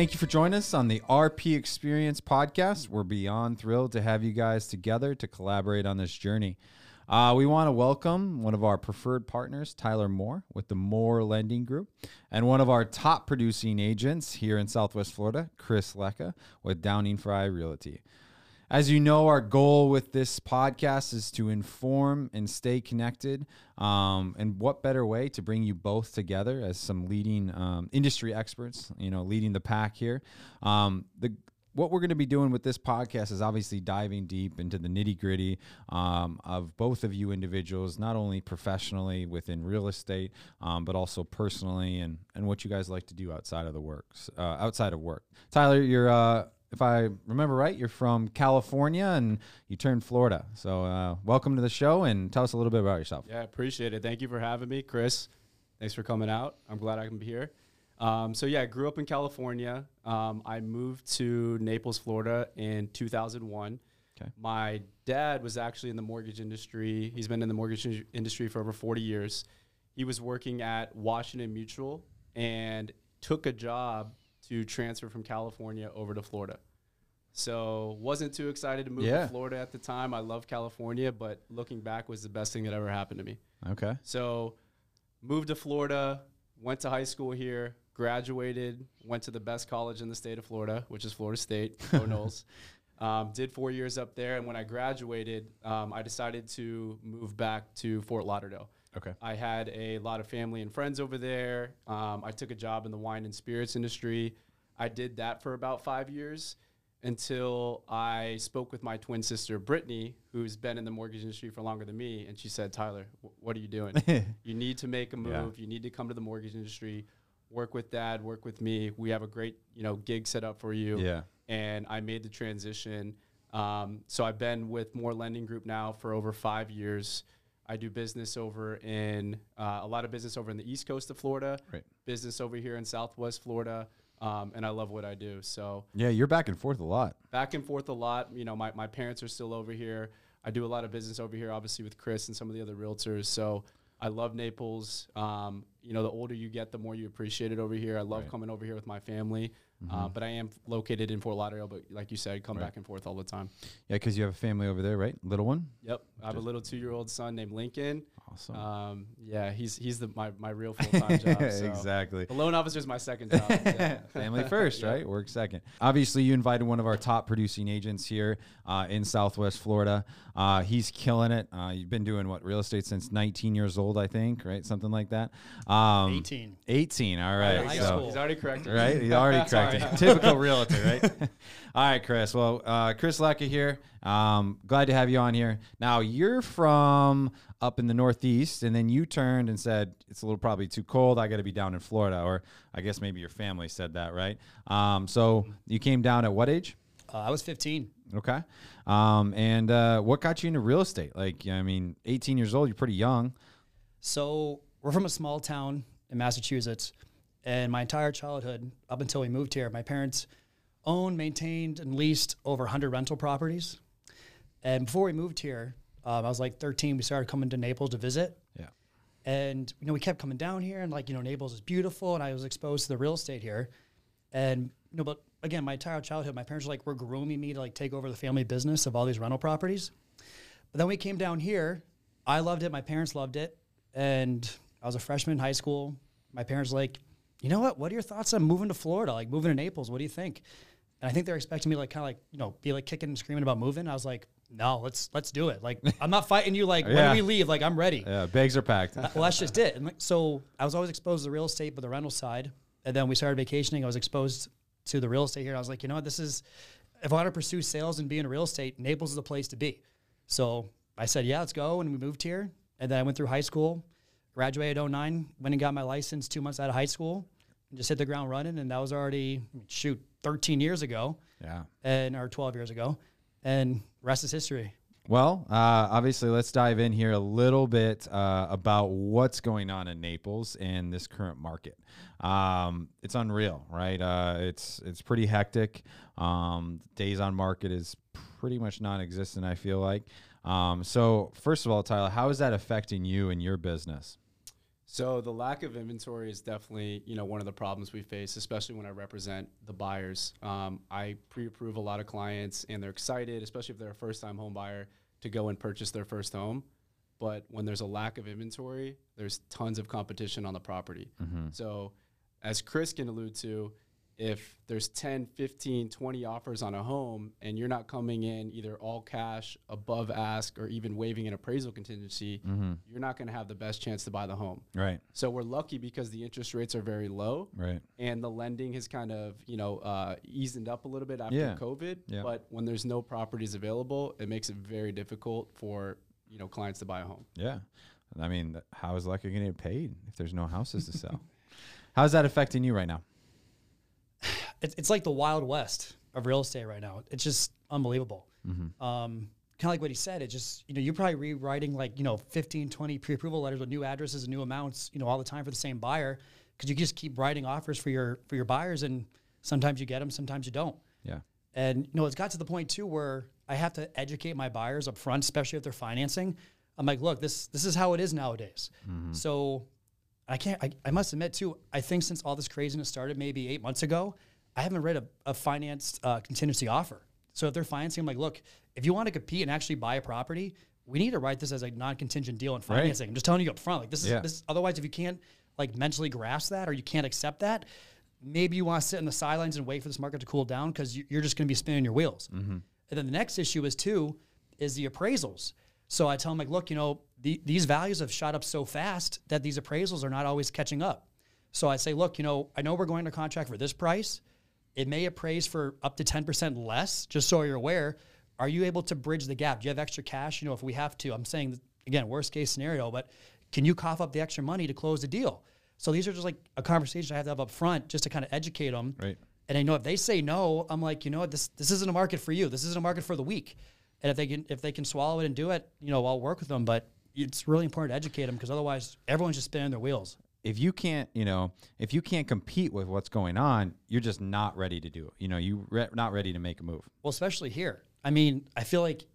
thank you for joining us on the RP Experience podcast. We're beyond thrilled to have you guys together to collaborate on this journey. Uh, we want to welcome one of our preferred partners, Tyler Moore, with the Moore Lending Group, and one of our top producing agents here in Southwest Florida, Chris Lecca, with Downing Frye Realty. As you know, our goal with this podcast is to inform and stay connected. Um, and what better way to bring you both together as some leading um, industry experts, you know, leading the pack here. Um, the what we're going to be doing with this podcast is obviously diving deep into the nitty gritty um, of both of you individuals, not only professionally within real estate, um, but also personally, and and what you guys like to do outside of the works, uh, outside of work. Tyler, you're. Uh, if I remember right, you're from California and you turned Florida. So, uh, welcome to the show and tell us a little bit about yourself. Yeah, appreciate it. Thank you for having me, Chris. Thanks for coming out. I'm glad I can be here. Um, so, yeah, I grew up in California. Um, I moved to Naples, Florida in 2001. Okay. My dad was actually in the mortgage industry. He's been in the mortgage industry for over 40 years. He was working at Washington Mutual and took a job to transfer from California over to Florida. So wasn't too excited to move yeah. to Florida at the time. I love California, but looking back was the best thing that ever happened to me. Okay. So moved to Florida, went to high school here, graduated, went to the best college in the state of Florida, which is Florida State, Go Noles. Um, did four years up there, and when I graduated, um, I decided to move back to Fort Lauderdale. Okay. I had a lot of family and friends over there. Um, I took a job in the wine and spirits industry. I did that for about five years until I spoke with my twin sister, Brittany, who's been in the mortgage industry for longer than me. And she said, Tyler, what are you doing? you need to make a move. Yeah. You need to come to the mortgage industry, work with dad, work with me. We have a great, you know, gig set up for you. Yeah. And I made the transition. Um, so I've been with Moore Lending Group now for over five years. I do business over in uh, a lot of business over in the east coast of Florida, right. business over here in Southwest Florida, um, and I love what I do. So yeah, you're back and forth a lot. Back and forth a lot. You know, my, my parents are still over here. I do a lot of business over here, obviously with Chris and some of the other realtors. So I love Naples. Um, you know, the older you get, the more you appreciate it over here. I love right. coming over here with my family. Mm-hmm. Uh, but I am located in Fort Lauderdale, but like you said, come right. back and forth all the time. Yeah, because you have a family over there, right? Little one. Yep, I have a little two-year-old son named Lincoln. Awesome. Um, yeah, he's he's the my, my real full time job. So. exactly. The loan officer is my second job. Yeah. Family first, right? Work second. Obviously, you invited one of our top producing agents here uh, in Southwest Florida. Uh, he's killing it. Uh, you've been doing what real estate since 19 years old, I think, right? Something like that. Um, 18. 18. All right. High so, He's already corrected. Right. He's already corrected. Typical realtor, right? All right, Chris. Well, uh, Chris Lecca here. Um, glad to have you on here. Now you're from up in the Northeast, and then you turned and said it's a little probably too cold. I got to be down in Florida, or I guess maybe your family said that, right? Um, so you came down at what age? Uh, I was 15. Okay. Um, and uh, what got you into real estate? Like, I mean, 18 years old, you're pretty young. So we're from a small town in Massachusetts, and my entire childhood, up until we moved here, my parents owned, maintained, and leased over 100 rental properties. And before we moved here, um, I was like 13. We started coming to Naples to visit. Yeah. And you know, we kept coming down here, and like you know, Naples is beautiful, and I was exposed to the real estate here. And you know, but again, my entire childhood, my parents were like were grooming me to like take over the family business of all these rental properties. But then we came down here. I loved it. My parents loved it, and I was a freshman in high school. My parents like, you know what? What are your thoughts on moving to Florida? Like moving to Naples? What do you think? And I think they're expecting me to like kind of like you know be like kicking and screaming about moving. I was like, no, let's let's do it. Like I'm not fighting you. Like yeah. when we leave, like I'm ready. Yeah, bags are packed. Uh, well, that's just it. And like, so I was always exposed to the real estate, but the rental side. And then we started vacationing. I was exposed to the real estate here. I was like, you know what, this is if I want to pursue sales and be in real estate, Naples is the place to be. So I said, yeah, let's go. And we moved here. And then I went through high school, graduated 09, went and got my license two months out of high school, and just hit the ground running. And that was already shoot 13 years ago. Yeah. And or 12 years ago and rest is history. Well, uh, obviously, let's dive in here a little bit uh, about what's going on in Naples and this current market. Um, it's unreal, right? Uh, it's it's pretty hectic. Um, days on market is pretty much non-existent. I feel like. Um, so, first of all, Tyler, how is that affecting you and your business? So the lack of inventory is definitely, you know, one of the problems we face, especially when I represent the buyers. Um, I pre-approve a lot of clients, and they're excited, especially if they're a first-time home buyer, to go and purchase their first home. But when there's a lack of inventory, there's tons of competition on the property. So, as Chris can allude to, if there's 10, 15, 20 offers on a home and you're not coming in either all cash, above ask, or even waiving an appraisal contingency, you're not going to have the best chance to buy the home. Right. So we're lucky because the interest rates are very low Right. and the lending has kind of, you know, uh, eased up a little bit after Yeah. COVID. Yeah. But when there's no properties available, it makes it very difficult for, you know, clients to buy a home. Yeah. I mean, how is Lucky going to get paid if there's no houses to sell? How's that affecting you right now? It's, it's like the wild west of real estate right now. It's just unbelievable. Mm-hmm. Um, kind of like what he said. It just, you know, you're probably rewriting like, you know, 15, 20 pre-approval letters with new addresses and new amounts, you know, all the time for the same buyer because you just keep writing offers for your for your buyers and sometimes you get them, sometimes you don't. Yeah. And you know, it's got to the point too where I have to educate my buyers up front, especially if they're financing. I'm like, look, this this is how it is nowadays. So I can't. I, I must admit too. I think since all this craziness started, maybe eight months ago, I haven't read a, a financed uh, contingency offer. So if they're financing, I'm like, look, if you want to compete and actually buy a property, we need to write this as a non-contingent deal in financing. I'm just telling you up front. Like this is Yeah. this. Otherwise, if you can't like mentally grasp that or you can't accept that, maybe you want to sit in the sidelines and wait for this market to cool down because you're just going to be spinning your wheels. And then the next issue is too is the appraisals. So I tell them like, look, you know, the, these values have shot up so fast that these appraisals are not always catching up. So I say, look, you know, I know we're going to contract for this price. It may appraise for up to 10% less, just so you're aware. Are you able to bridge the gap? Do you have extra cash? You know, if we have to, I'm saying, again, worst case scenario, but can you cough up the extra money to close the deal? So these are just like a conversation I have to have up front just to kind of educate them. Right. And I know if they say no, I'm like, you know what, this this isn't a market for you. This isn't a market for the weak. And if they can if they can swallow it and do it, you know, I'll work with them. But it's really important to educate them because otherwise everyone's just spinning their wheels. If you can't, you know, if you can't compete with what's going on, you're just not ready to do it. You know, you re- not ready to make a move. Well, especially here. I mean, I feel like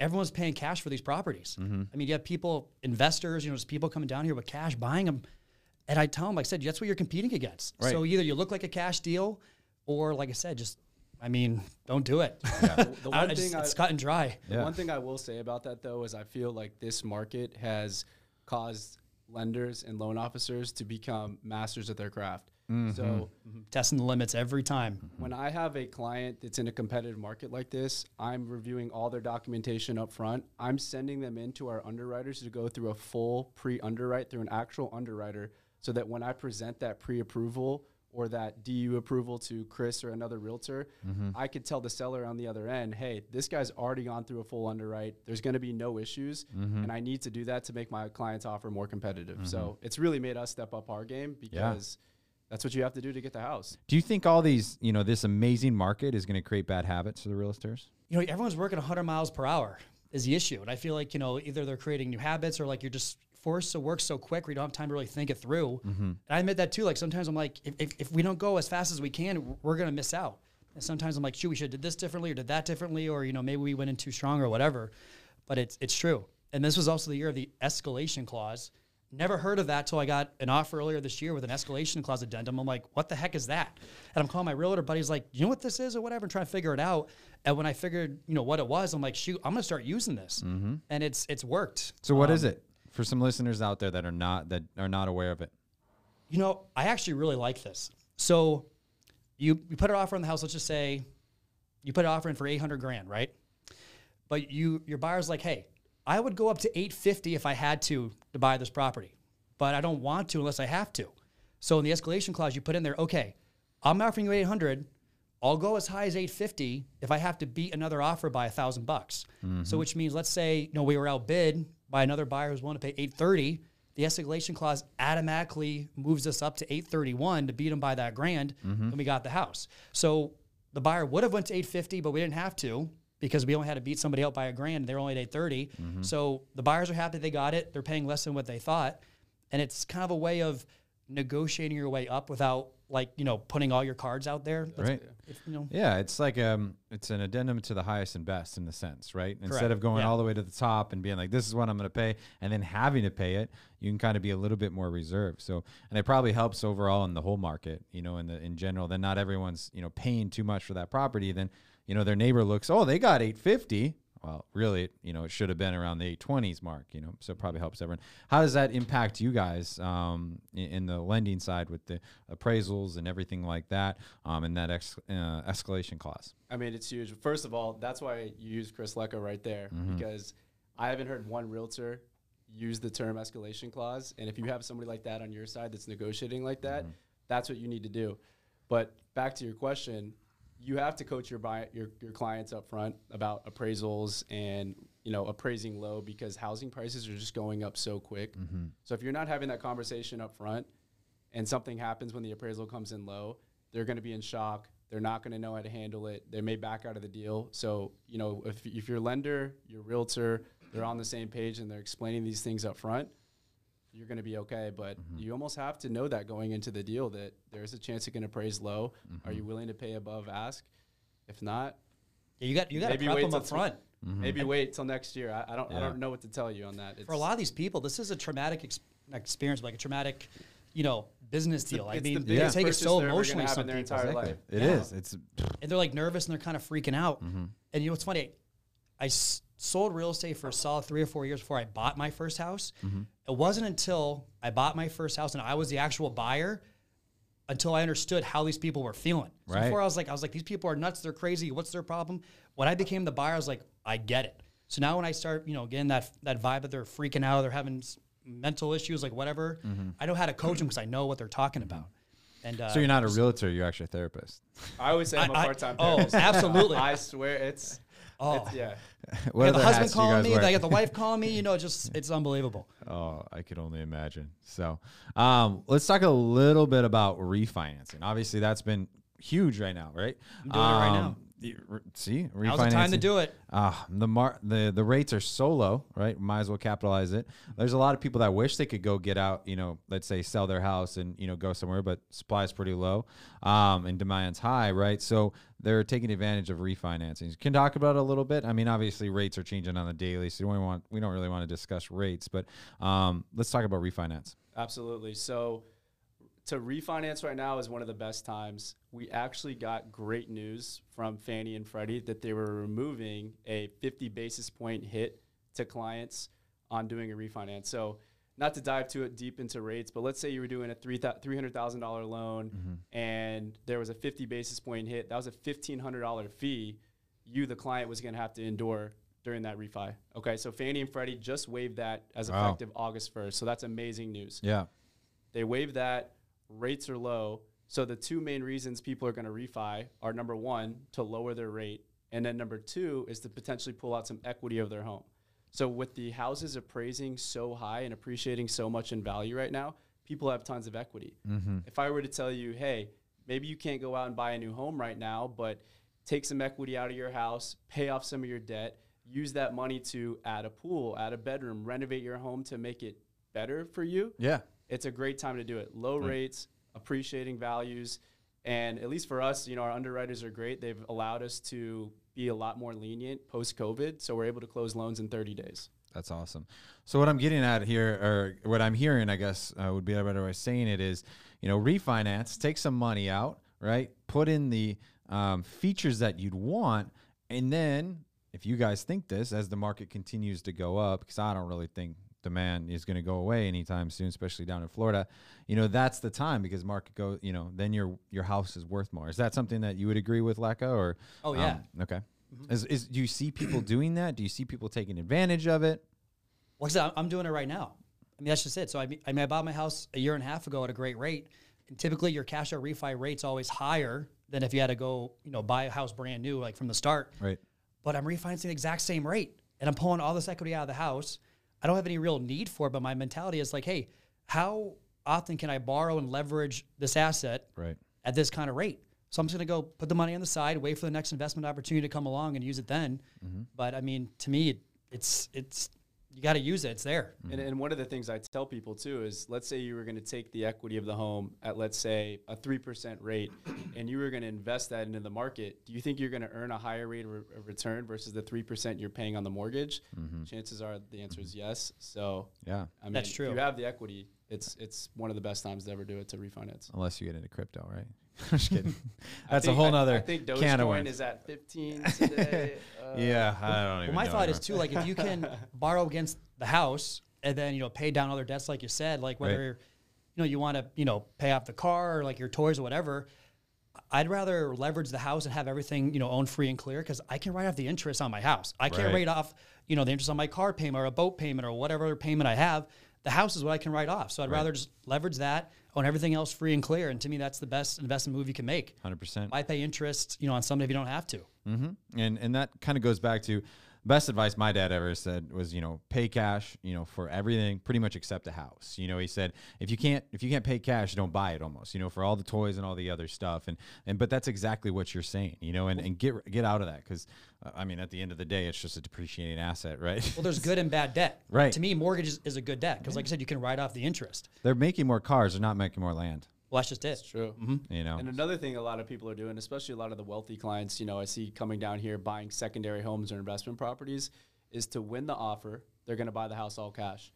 everyone's paying cash for these properties. Mm-hmm. I mean, you have people, investors, you know, just people coming down here with cash buying them. And I tell them, like I said, that's what you're competing against. Right. So either you look like a cash deal, or like I said, just I mean, don't do it. The one I thing just- I- it's cut and dry. The Yeah. one thing I will say about that though is I feel like this market has caused lenders and loan officers to become masters at their craft. Mm-hmm. So mm-hmm. Testing the limits every time. Mm-hmm. when I have a client that's in a competitive market like this, I'm reviewing all their documentation up front. I'm sending them into our underwriters to go through a full pre-underwrite through an actual underwriter so that when I present that pre-approval or that DU approval to Chris or another realtor, mm-hmm. I could tell the seller on the other end, hey, this guy's already gone through a full underwrite. There's going to be no issues. Mm-hmm. And I need to do that to make my client's offer more competitive. So mm-hmm. it's really made us step up our game because that's what you have to do to get the house. Do you think all these, you know, this amazing market is going to create bad habits for the realtors? you know, everyone's working 100 miles per hour is the issue. And I feel like, you know, either they're creating new habits or like you're just forced to work so quick we don't have time to really think it through. Mm-hmm. And I admit that too. Like sometimes I'm like, if, if, if we don't go as fast as we can, we're going to miss out. And sometimes I'm like, shoot, we should have did this differently or did that differently, or, you know, maybe we went in too strong or whatever. But it's, it's true. And this was also the year of the escalation clause. Never heard of that till I got an offer earlier this year with an escalation clause addendum. I'm like, what the heck is that? And I'm calling my realtor buddy's like, you know what this is or whatever, and trying to figure it out. And when I figured, you know, what it was, I'm like, shoot, I'm gonna start using this. Mm-hmm. And it's it's worked. So what is um, it for some listeners out there that are not that are not aware of it? You know, I actually really like this. So you you put an offer on the house, let's just say you put an offer in for 800 grand, right? But you your buyer's like, "Hey, I would go up to 850 if I had to to buy this property, but I don't want to unless I have to." So in the escalation clause you put in there, "Okay, I'm offering you 800. I'll go as high as 850 if I have to beat another offer by a thousand bucks. Mm-hmm. So which means, let's say, you know, we were outbid by another buyer who's willing to pay 830. The escalation clause automatically moves us up to 831 to beat them by that grand, mm-hmm. and we got the house. So the buyer would have went to 850, but we didn't have to because we only had to beat somebody out by a grand. And they're only at 830. Mm-hmm. So the buyers are happy they got it. They're paying less than what they thought, and it's kind of a way of negotiating your way up without like you know putting all your cards out there. That's- Right. If, you know, Yeah, it's like um, it's an addendum to the highest and best in the sense, right? Instead of going Yeah. all the way to the top and being like, "This is what I'm going to pay," and then having to pay it, you can kind of be a little bit more reserved. So, and it probably helps overall in the whole market, you know, in the in general. Then not everyone's you know paying too much for that property. Then you know their neighbor looks, "Oh, they got 850." Well, really, you know, it should have been around the 820s mark, you know, so it probably helps everyone. How does that impact you guys um, in, in the lending side with the appraisals and everything like that, um, and that ex, uh, escalation clause? I mean, it's huge. First of all, that's why you use Chris Lecca right there Mm-hmm. because I haven't heard one realtor use the term escalation clause. And if you have somebody like that on your side that's negotiating like that, Mm-hmm. that's what you need to do. But back to your question, you have to coach your buy, your your clients up front about appraisals and you know appraising low because housing prices are just going up so quick. Mm-hmm. So if you're not having that conversation up front and something happens when the appraisal comes in low, they're going to be in shock. They're not going to know how to handle it. They may back out of the deal. So, you know, if, if your lender, your realtor, they're on the same page and they're explaining these things up front, you're going to be okay. But mm-hmm. you almost have to know that going into the deal that there's a chance it can appraise low. Are you mm-hmm. willing to pay above ask? If not, yeah, you got you got to Maybe prep wait them till up tw- front. Mm-hmm. maybe wait till next year. I, I don't. I don't know what to tell you on that. It's, For a lot of these people, this is a traumatic ex- experience, like a traumatic, you know, business it's the- deal. I mean, the they take it so they're ever gonna emotionally. have Some in their entire Exactly. life. It Yeah. is. It's and they're like nervous and they're kind of freaking out. Mm-hmm. And you know what's funny? I s- sold real estate for a solid three or four years before I bought my first house. Mm-hmm. It wasn't until I bought my first house and I was the actual buyer until I understood how these people were feeling. So Right. Before I was like, I was like, these people are nuts. They're crazy. What's their problem? When I became the buyer, I was like, I get it. So now when I start, you know, getting that that vibe that they're freaking out, they're having mental issues, like whatever, I know how to coach them because I know what they're talking about. And uh, so you're not a realtor. You're actually a therapist. I always say I'm a I- I- part-time oh, therapist. Oh, absolutely. I swear it's, Oh. it's yeah. What I got the husband hats do you calling me, wear? I got the wife calling me. You know, just it's unbelievable. Oh, I could only imagine. So, um, let's talk a little bit about refinancing. Obviously, that's been huge right now, right? I'm doing it right now. The- re- See, refinancing. Now's the time to do it. Ah, the mar- the the rates are so low, right? Might as well capitalize it. There's a lot of people that wish they could go get out, you know, let's say sell their house and you know go somewhere, but supply is pretty low, um, and demand's high, right? So they're taking advantage of refinancing. Can talk about it a little bit. I mean, obviously rates are changing on the daily, so we don't want we don't really want to discuss rates, but um, let's talk about refinance. Absolutely. So to refinance right now is one of the best times. We actually got great news from Fannie and Freddie that they were removing a 50 basis point hit to clients on doing a refinance. So not to dive too deep into rates, but let's say you were doing a three hundred thousand dollar loan mm-hmm. and there was a 50 basis point hit. That was a $1,500 fee. You, the client, was going to have to endure during that refi. Okay, so Fannie and Freddie just waived that as Wow. effective August 1st. So that's amazing news. Yeah. They waived that. Rates are low. So the two main reasons people are going to refi are number one, to lower their rate. And then number two is to potentially pull out some equity of their home. So with the houses appraising so high and appreciating so much in value right now, people have tons of equity. Mm-hmm. If I were to tell you, hey, maybe you can't go out and buy a new home right now, but take some equity out of your house, pay off some of your debt, use that money to add a pool, add a bedroom, renovate your home to make it better for you Yeah. It's a great time to do it. Low rates, appreciating values, and at least for us, you know, our underwriters are great. They've allowed us to be a lot more lenient post COVID, so we're able to close loans in 30 days. That's awesome. So what I'm getting at here, or what I'm hearing, I guess uh, would be a better way of saying it is, you know, refinance, take some money out, right? Put in the um, features that you'd want, and then if you guys think this, as the market continues to go up, because I don't really think demand is going to go away anytime soon, especially down in Florida, you know, that's the time because market go, you know, then your your house is worth more. Is that something that you would agree with, Lecca? Or Oh, yeah. um, okay. Is, is do you see people doing that? Do you see people taking advantage of it? Well, I'm doing it right now. I mean, that's just it. So I mean, I mean, I bought my house a year and a half ago at a great rate, and typically your cash out refi rate's always higher than if you had to go, you know, buy a house brand new, like from the start. Right. But I'm refinancing the exact same rate, and I'm pulling all this equity out of the house. I don't have any real need for it, but my mentality is like, hey, how often can I borrow and leverage this asset Right. at this kind of rate? So I'm just going to go put the money on the side, wait for the next investment opportunity to come along and use it then. Mm-hmm. But I mean, to me, it, it's it's you got to use it. It's there. And, and one of the things I tell people too is let's say you were going to take the equity of the home at, let's say, a 3% rate, and you were going to invest that into the market. Do you think you're going to earn a higher rate of, re- of return versus the 3% you're paying on the mortgage? Mm-hmm. Chances are the answer is mm-hmm. yes. So, Yeah. I mean, That's if true. you have the equity, it's, it's one of the best times to ever do it to refinance. Unless you get into crypto, right? Just kidding. I That's a whole I- nother I think can of Dogecoin worms. is at 15 today. Uh, yeah, I don't even Well, my know thought anymore. is too like if you can borrow against the house and then you know pay down other debts like you said, like whether Right. you know you want to you know pay off the car or like your toys or whatever. I'd rather leverage the house and have everything you know owned free and clear because I can write off the interest on my house. I can't Right. write off you know the interest on my car payment or a boat payment or whatever payment I have. The house is what I can write off. So I'd rather just leverage that, own everything else free and clear. And to me, that's the best investment move you can make. 100%. I pay interest, you know, on something if you don't have to. Mm-hmm. And and that kind of goes back to best advice my dad ever said was you know pay cash you know for everything pretty much except a house. You know he said if you can't if you can't pay cash don't buy it almost you know for all the toys and all the other stuff and and but that's exactly what you're saying you know and, and get get out of that because uh, I mean at the end of the day it's just a depreciating asset right. Well, there's good and bad debt. Right. To me, mortgage is, is a good debt because, like I said, you can write off the interest. They're making more cars. They're not making more land. Well, that's just it. It's true. Mm-hmm. You know. And another thing a lot of people are doing, especially a lot of the wealthy clients, you know, I see coming down here buying secondary homes or investment properties, is to win the offer, they're going to buy the house all cash.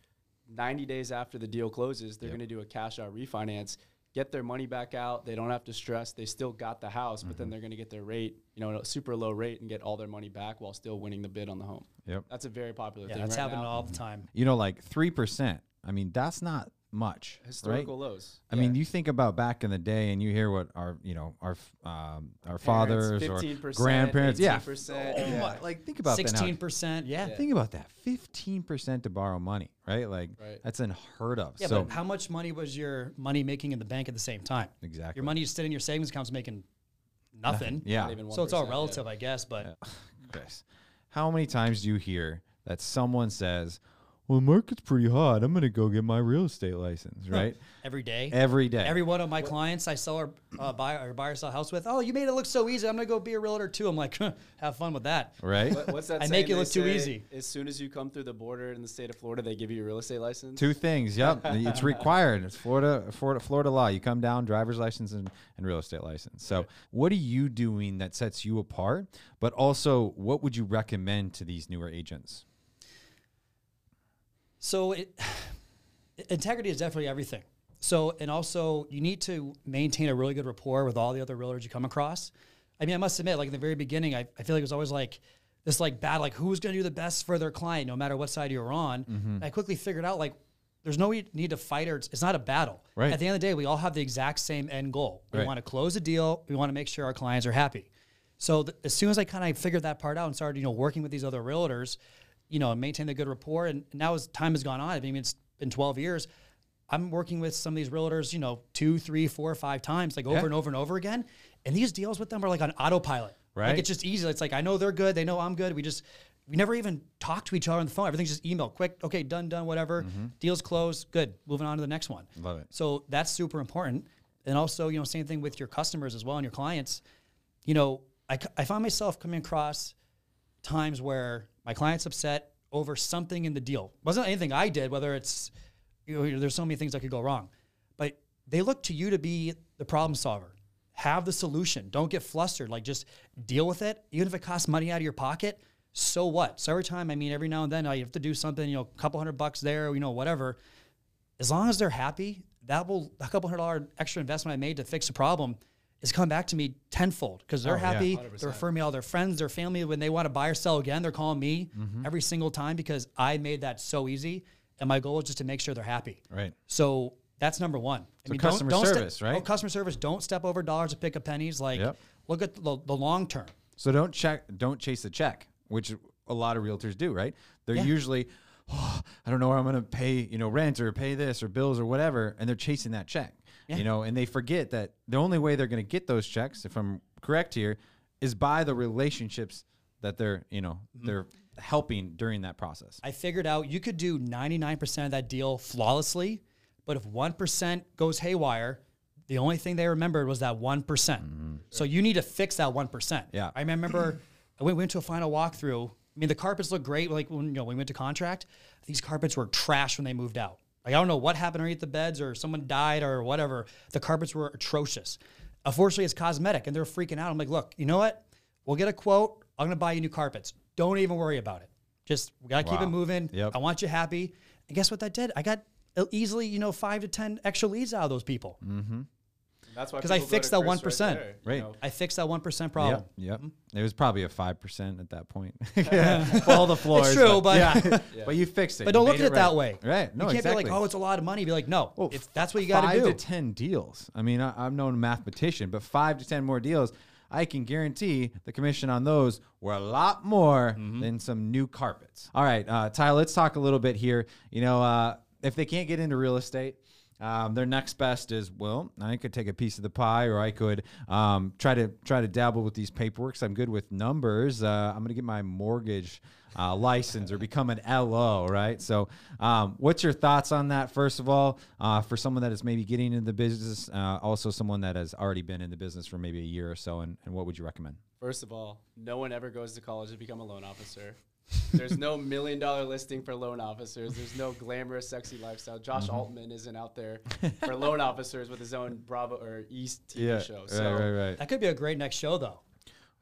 90 days after the deal closes, they're going to do a cash out refinance, get their money back out. They don't have to stress. They still got the house, but then mm-hmm. they're going to get their rate, you know, a super low rate and get all their money back while still winning the bid on the home. Yep. That's a very popular Yeah, thing. that's right happening now. all the time. you know like three percent. I mean that's not much. right? Historical lows. I mean, you think about back in the day, and you hear what our, you know, our um, our Parents, fathers or 15%, grandparents, yeah, 18%, Oh yeah. like think about that. Sixteen percent. Yeah. Think about that, fifteen percent to borrow money, right? Like Right. that's unheard of. Yeah, so but how much money was your money making in the bank at the same time? exactly, Your money is sitting in your savings accounts making nothing. yeah. Not So it's all 1%, yeah. relative, I guess. But Chris, how many times do you hear that someone says, "Well, the market's pretty hot. I'm going to go get my real estate license," right? every day, Every day. every one of my clients I sell or uh, buy or buy or sell a house with, oh, you made it look so easy. I'm gonna go be a realtor too. I'm like, have fun with that. right? What- what's that? I saying make it they look too easy. As soon as you come through the border in the state of Florida, they give you a real estate license. Two things. Yep, it's required. It's Florida, Florida, Florida law. You come down, driver's license and, and real estate license. So, what are you doing that sets you apart? But also, what would you recommend to these newer agents? So it, integrity is definitely everything. So and also you need to maintain a really good rapport with all the other realtors you come across. I mean, I must admit, like in the very beginning, I, I feel like it was always like this like bad, like who's going to do the best for their client, no matter what side you're on. And I quickly figured out like there's no need to fight or it's, it's not a battle. Right. At the end of the day, we all have the exact same end goal. We Right. want to close a deal. We want to make sure our clients are happy. So th- as soon as I kind of figured that part out and started, you know, working with these other realtors, you know, and maintain the good rapport, and now as time has gone on, I mean, it's been 12 years. I'm working with some of these realtors, you know, two, three, four, five times, like over Yeah. and over and over again. And these deals with them are like on autopilot. Right. Like it's just easy. It's like I know they're good. They know I'm good. We just we never even talk to each other on the phone. Everything's just email. Quick, okay, done, done, whatever. Mm-hmm. Deals closed. Good. Moving on to the next one. Love it. So that's super important. And also, you know, same thing with your customers as well and your clients. You know, I, I find myself coming across times where my client's upset over something in the deal. wasn't anything I did, whether it's, you know, there's so many things that could go wrong. But they look to you to be the problem solver. Have the solution. Don't get flustered. Like just deal with it. Even if it costs money out of your pocket, so what? So every time, I mean, every now and then I have to do something, you know, a couple hundred bucks there, you know, whatever as long as they're happy, that will a couple hundred dollar extra investment I made to fix a problem is coming back to me tenfold because they're Oh, yeah. happy. They're referring me all their friends, their family. When they want to buy or sell again, they're calling me Mm-hmm. every single time because I made that so easy. And my goal is just to make sure they're happy. Right. So that's number one. So customer step- service, right? Oh, customer service. Don't step over dollars to pick up pennies. Like Yep. look at the, the long term. So don't check, don't chase the check, which a lot of realtors do, right? They're Yeah. usually, oh, I don't know where I'm going to pay, you know, rent or pay this or bills or whatever, and they're chasing that check, Yeah. you know, and they forget that the only way they're going to get those checks, if I'm correct here, is by the relationships that they're, you know, Mm-hmm. they're helping during that process. I figured out you could do 99% of that deal flawlessly, but if 1% goes haywire, the only thing they remembered was that one So you need to fix that 1%. Yeah. I remember I went, went to a final walkthrough I mean, the carpets look great. Like when you know when we went to contract, these carpets were trash when they moved out. Like I don't know what happened underneath the beds or someone died or whatever. The carpets were atrocious. Unfortunately, it's cosmetic, and they're freaking out. I'm like, look, you know what? We'll get a quote. I'm gonna buy you new carpets. Don't even worry about it. Just we gotta keep it moving. Yep. I want you happy. And guess what that did? I got easily, you know, five to ten extra leads out of those people. Mm-hmm. That's why 'Cause I fixed that Chris 1%. there, you Right. know. I fixed that one percent problem. Yep. Yep. It was probably a five percent at that point. All the floors. It's true, but- yeah. but you fixed it. But don't look at it that right. way. Right. No, you can't exactly. be like, oh, it's a lot of money. Be like, no, Well, if that's what you got to do. five do. to ten deals. I mean, I, I'm no mathematician, but five to ten more deals. I can guarantee the commission on those were a lot more Mm-hmm. than some new carpets. All right, uh, Ty, let's talk a little bit here. You know, uh, if they can't get into real estate, um, their next best is well, I could take a piece of the pie, or I could um, try to try to dabble with these paperworks. I'm good with numbers. Uh, I'm gonna get my mortgage uh, license or become an LO, right? So, um, what's your thoughts on that? First of all, uh, for someone that is maybe getting into the business, uh, also someone that has already been in the business for maybe a year or so, and, and what would you recommend? First of all, no one ever goes to college to become a loan officer. There's no million dollar listing for loan officers. There's no glamorous, sexy lifestyle. Josh Mm-hmm. Altman isn't out there for loan officers with his own Bravo or East TV show. So, right, right, right. that could be a great next show, though.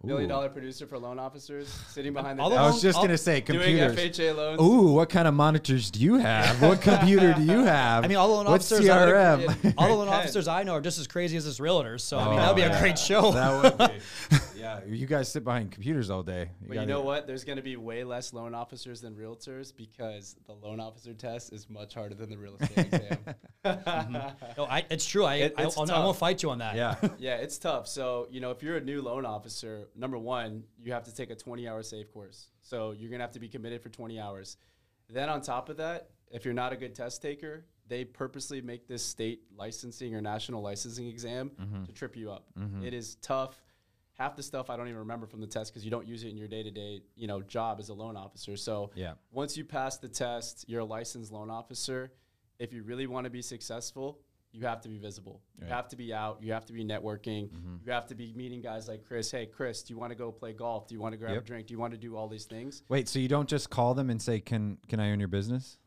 Million dollar producer for loan officers sitting behind the All the I was just I'll- gonna say doing computers. FHA loans. Ooh, what kind of monitors do you have? What computer do you have? I mean, all the loan What's officers are- CRM? All the loan officers I know are just as crazy as this realtors. So I mean, Oh, that would be yeah. a great show. that would be. Yeah, you guys sit behind computers all day. But you gotta- know what? There's going to be way less loan officers than realtors because the loan officer test is much harder than the real estate exam. no, I, it's true. I, It- I, it's I'll- I tough. won't fight you on that. Yeah. Yeah, it's tough. So, you know, if you're a new loan officer, number one, you have to take a 20 hour safe course. So you're going to have to be committed for 20 hours. Then, on top of that, if you're not a good test taker, they purposely make this state licensing or national licensing exam Mm-hmm. to trip you up. It is tough. Half the stuff I don't even remember from the test because you don't use it in your day to day, you know, job as a loan officer. So Yeah. once you pass the test, you're a licensed loan officer. If you really want to be successful, you have to be visible. You have to be out. You have to be networking. Mm-hmm. You have to be meeting guys like Chris. Hey, Chris, do you want to go play golf? Do you want to grab Yep. a drink? Do you want to do all these things? Wait, so you don't just call them and say, "Can can I own your business?"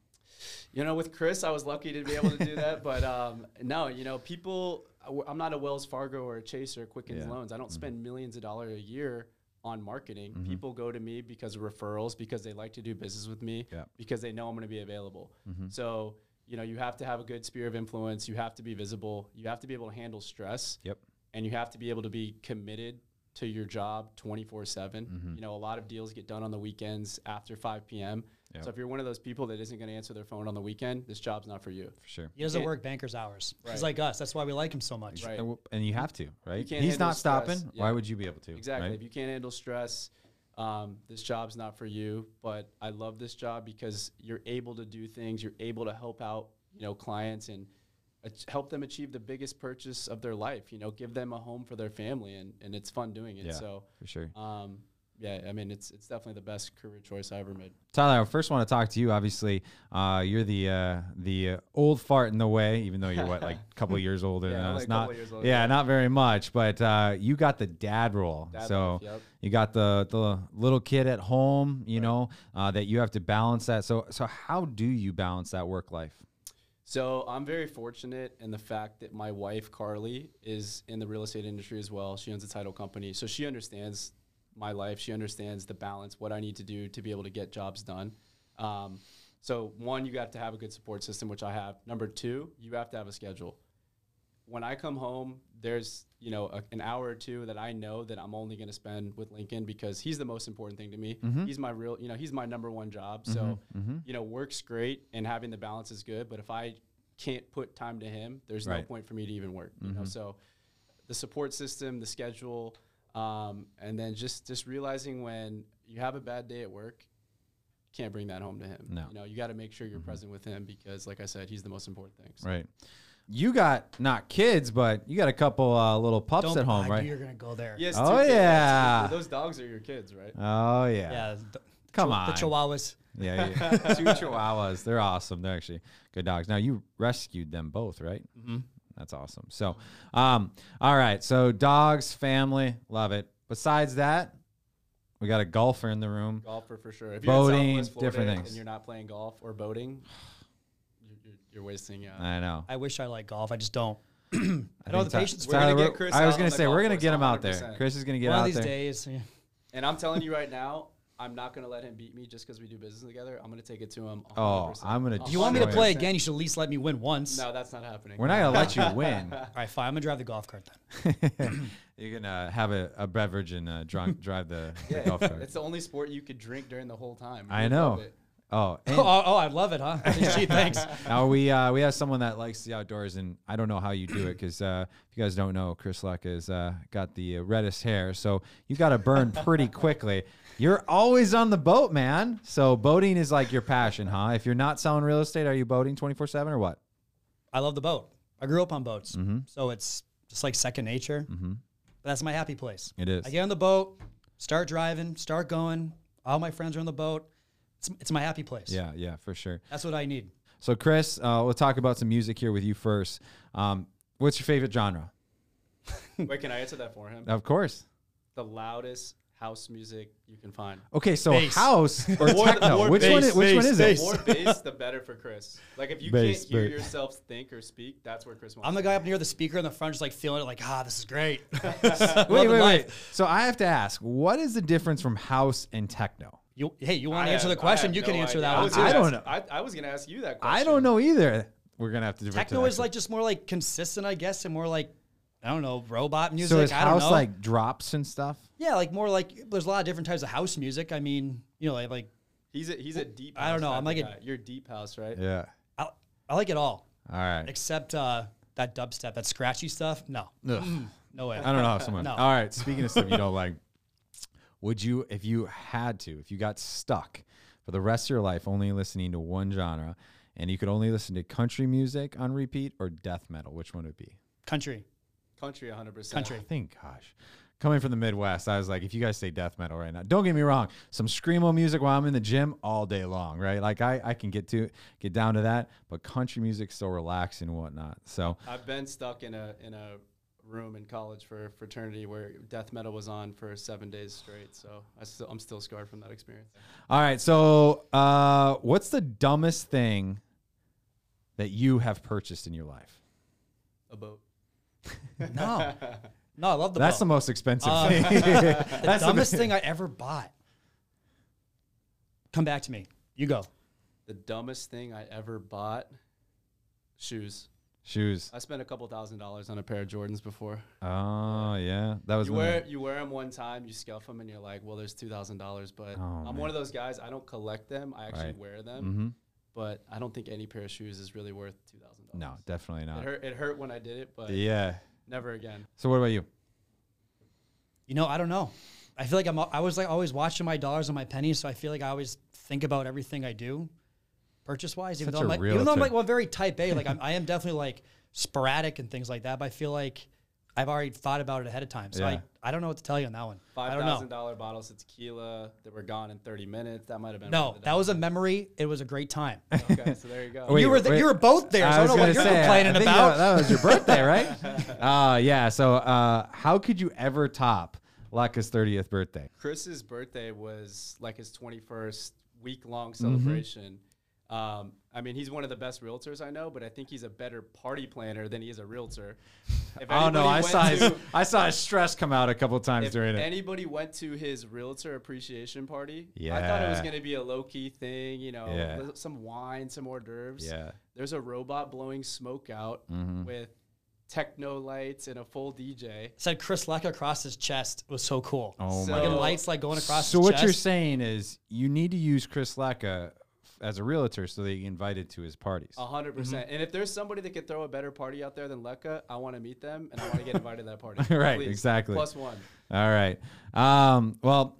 You know, with Chris, I was lucky to be able to do that. But um, no, you know, people, I'm not a Wells Fargo or a Chase or Quicken Yeah. Mm-hmm. Loans. I don't spend millions of dollars a year on marketing. People go to me because of referrals, because they like to do business with me, Yeah. because they know I'm going to be available. Mm-hmm. So, you know, you have to have a good sphere of influence. You have to be visible. You have to be able to handle stress. Yep. And you have to be able to be committed to your job 24 7. Mm-hmm. You know, a lot of deals get done on the weekends after 5 p.m. Yep. So if you're one of those people that isn't going to answer their phone on the weekend, this job's not for you. For sure. He doesn't work banker's hours. He's like us. That's why we like him so much. Right. And you have to, right? can't He's handle not stopping. stress. Why Yeah. would you be able to? Exactly. right? If you can't handle stress, um, this job's not for you. But I love this job because you're able to do things. You're able to help out, you know, clients and help them achieve the biggest purchase of their life. You know, give them a home for their family, and, and it's fun doing it. Yeah. So, For sure. um, yeah, I mean, it's it's definitely the best career choice I ever made. Tyler, I first want to talk to you. Obviously, uh, you're the uh, the uh, old fart in the way, even though you're what like a couple years older Yeah, than us. couple Not years older, yeah, yeah. not very much. But uh, you got the dad role, Dad so life, yep. you got the the little kid at home. You know uh, that you have to balance that. So so how do you balance that work life? So I'm very fortunate in the fact that my wife Carly is in the real estate industry as well. She owns a title company, so she understands my life. She understands the balance, what I need to do to be able to get jobs done. Um, so one, you have to have a good support system, which I have. Number two, you have to have a schedule. When I come home, there's you know a, an hour or two that I know that I'm only going to spend with Lincoln because he's the most important thing to me. Mm-hmm. He's my real, you know, he's my number one job. So mm-hmm. Mm-hmm. you know, work's great and having the balance is good. But if I can't put time to him, there's no point for me to even work. You know, so the support system, the schedule, um, and then just just realizing when you have a bad day at work, can't bring that home to him. No. You know, you got to make sure you're present with him because, like I said, he's the most important thing. So. Right. You got not kids, but you got a couple uh, little pups Don't at home, I right? You're gonna go there. Yes. Oh, yeah. Those dogs are your kids, right? Oh yeah. Yeah. the- Come the on. The Chihuahuas. Yeah, yeah. two chihuahuas. They're awesome. They're actually good dogs. Now you rescued them both, right? Mm-hmm. That's awesome. So, um, all right. So dogs, family, love it. Besides that, We got a golfer in the room. Golfer for sure. If you're Boating, different things. and you're not playing golf or boating, you're, you're, you're wasting. Uh, I know. I wish I liked golf. I just don't. I I don't have the Ty- patience. We're gonna. Tyler, get Chris I was gonna say we're gonna get him out there. Chris is gonna get One out of these days. yeah. and I'm telling you right now, I'm not gonna let him beat me just because we do business together. I'm gonna take it to him. 100%. Oh, I'm gonna If you want me to play again, you should at least let me win once. No, that's not happening. We're not gonna let you win. All right, fine. I'm gonna drive the golf cart then. You're gonna have a, a beverage and uh, drunk drive the, the golf cart. it's the only sport you could drink during the whole time. I You'd know. Oh, oh, oh, I'd love it, huh? Gee, thanks. now we uh, we have someone that likes the outdoors, and I don't know how you do it because uh, if you guys don't know, Chris Lecca has uh, got the reddest hair, so you got to burn pretty quickly. You're always on the boat, man. So boating is like your passion, huh? If you're not selling real estate, are you boating 24 seven or what? I love the boat. I grew up on boats, Mm-hmm. so it's just like second nature. Mm-hmm. But that's my happy place. It is. I get on the boat, start driving, start going. All my friends are on the boat. It's, it's my happy place. Yeah, yeah, for sure. That's what I need. So Chris, uh, we'll talk about some music here with you first. Um, what's your favorite genre? Wait, can I answer that for him? Of course. The loudest house music you can find. Okay, so Bass. house or More- techno? more which one? Is, which one is bass. it? The more bass, the better for Chris. Like if you Bass, can't hear bass. yourself think or speak, that's where Chris wants. I'm the guy up near the speaker in the front, just like feeling it, like, ah, this is great. Wait, wait, wait. So I have to ask, what is the difference from house and techno? You, hey, you want to answer the question? have You can no answer idea. that I one. was too. gonna I don't know. I, I was gonna ask you that question. I don't know either. We're gonna have to. defer to Techno that is like just more like consistent, I guess, and more like I don't know, robot music. So is I don't house know. like drops and stuff? yeah, like more like there's a lot of different types of house music. I mean, you know, like, like He's a he's a deep. I don't know, I'm like of a- you're deep house, right? Yeah. I, I like it all All right. except uh, that dubstep, that scratchy stuff. No, Ugh. no way. I don't know how someone. No. All right. Speaking of stuff you don't like, would you, if you had to, if you got stuck for the rest of your life only listening to one genre, and you could only listen to country music on repeat or death metal, which one would it be? Country, Country, 100. percent country. I think, gosh, coming from the Midwest, I was like, if you guys say death metal right now, don't get me wrong, some screamo music while I'm in the gym all day long, right? Like I, I can get to get down to that, but country music's so relaxing and whatnot. So I've been stuck in a in a room in college for fraternity where death metal was on for seven days straight. So I still I'm still scarred from that experience. All right. So, uh, what's the dumbest thing that you have purchased in your life? A boat. No, no, I love the. Boat. That's boat. the most expensive Uh, thing. the That's the dumbest best- thing I ever bought. Come back to me. You go. The dumbest thing I ever bought. Shoes. Shoes. I spent a couple thousand dollars on a pair of Jordans before. Oh yeah, that was You wear the- you wear them one time, you scuff them, and you're like, well, there's two thousand dollars. But Oh, I'm man. one of those guys. I don't collect them. I actually Right. wear them. Mhm. But I don't think any pair of shoes is really worth two thousand dollars. No, definitely It not. hurt. It hurt when I did it, but Yeah. never again. So what about you? You know, I don't know. I feel like I'm. I was like always watching my dollars and my pennies, so I feel like I always think about everything I do, purchase wise. Even Such though I'm a like, even though I'm like well, very type A. Like I'm, I am definitely like sporadic and things like that. But I feel like I've already thought about it ahead of time. So Yeah. I, I don't know what to tell you on that one. I Five don't thousand know. dollar bottles of tequila that were gone in thirty minutes. That might have been No, one of the that was a memory. It was a great time. okay. So there you go. Wait, you were th- wait. you were both there. So I, don't know what gonna you're say, I complaining think about. That, that was your birthday, right? uh, yeah. So uh, how could you ever top Lecca's 30th birthday? Chris's birthday was like his 21st week long Mm-hmm. Celebration. Um, I mean, he's one of the best realtors I know, but I think he's a better party planner than he is a realtor. If Oh no, anybody I went saw his, to- I saw his stress come out a couple times if during it. If anybody went to his realtor appreciation party, Yeah, I thought it was going to be a low key thing, you know, Yeah. some wine, some hors d'oeuvres. Yeah. There's a robot blowing smoke out Mhm. with techno lights and a full DJ. Said Chris Lecca across his chest It was so cool. Oh So- my. Fucking lights like going across. So his what chest. you're saying is you need to use Chris Lecca as a realtor so they invited to his parties. A hundred Mm-hmm. percent. And if there's somebody that could throw a better party out there than Lecca, I want to meet them and I want to get invited to that party. Right, Please. exactly. Plus one. All right. Um, well,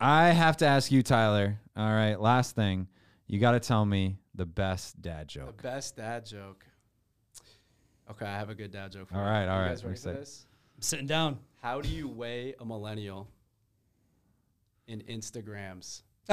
I have to ask you, Tyler. All right. Last thing, you got to tell me the best dad joke. The best dad joke. Okay, I have a good dad joke for All you. right, all You right, guys ready I'm for this? I'm sitting down. How do you weigh a millennial in Instagrams?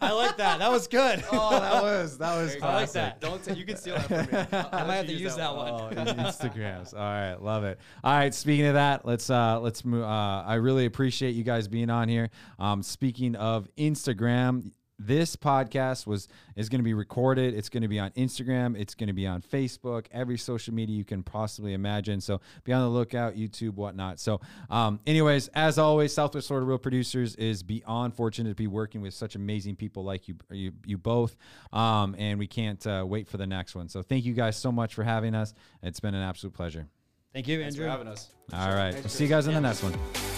I like that. That was good. oh, that was that was I like that. Don't say you can steal that from me. I might have to use that one. Oh, Instagrams. All right, love it. All right, speaking of that, let's uh let's move. Uh, I really appreciate you guys being on here. Um, speaking of Instagram. This podcast was is going to be recorded. It's going to be on Instagram. It's going to be on Facebook. Every social media you can possibly imagine. So be on the lookout. YouTube, whatnot. So, um, anyways, as always, Southwest Florida Real Producers is beyond fortunate to be working with such amazing people like you, you, you both. Um, and we can't uh, wait for the next one. So thank you guys so much for having us. It's been an absolute pleasure. Thank you, Thanks for Andrew. having us. All right. We'll see you guys in the next one.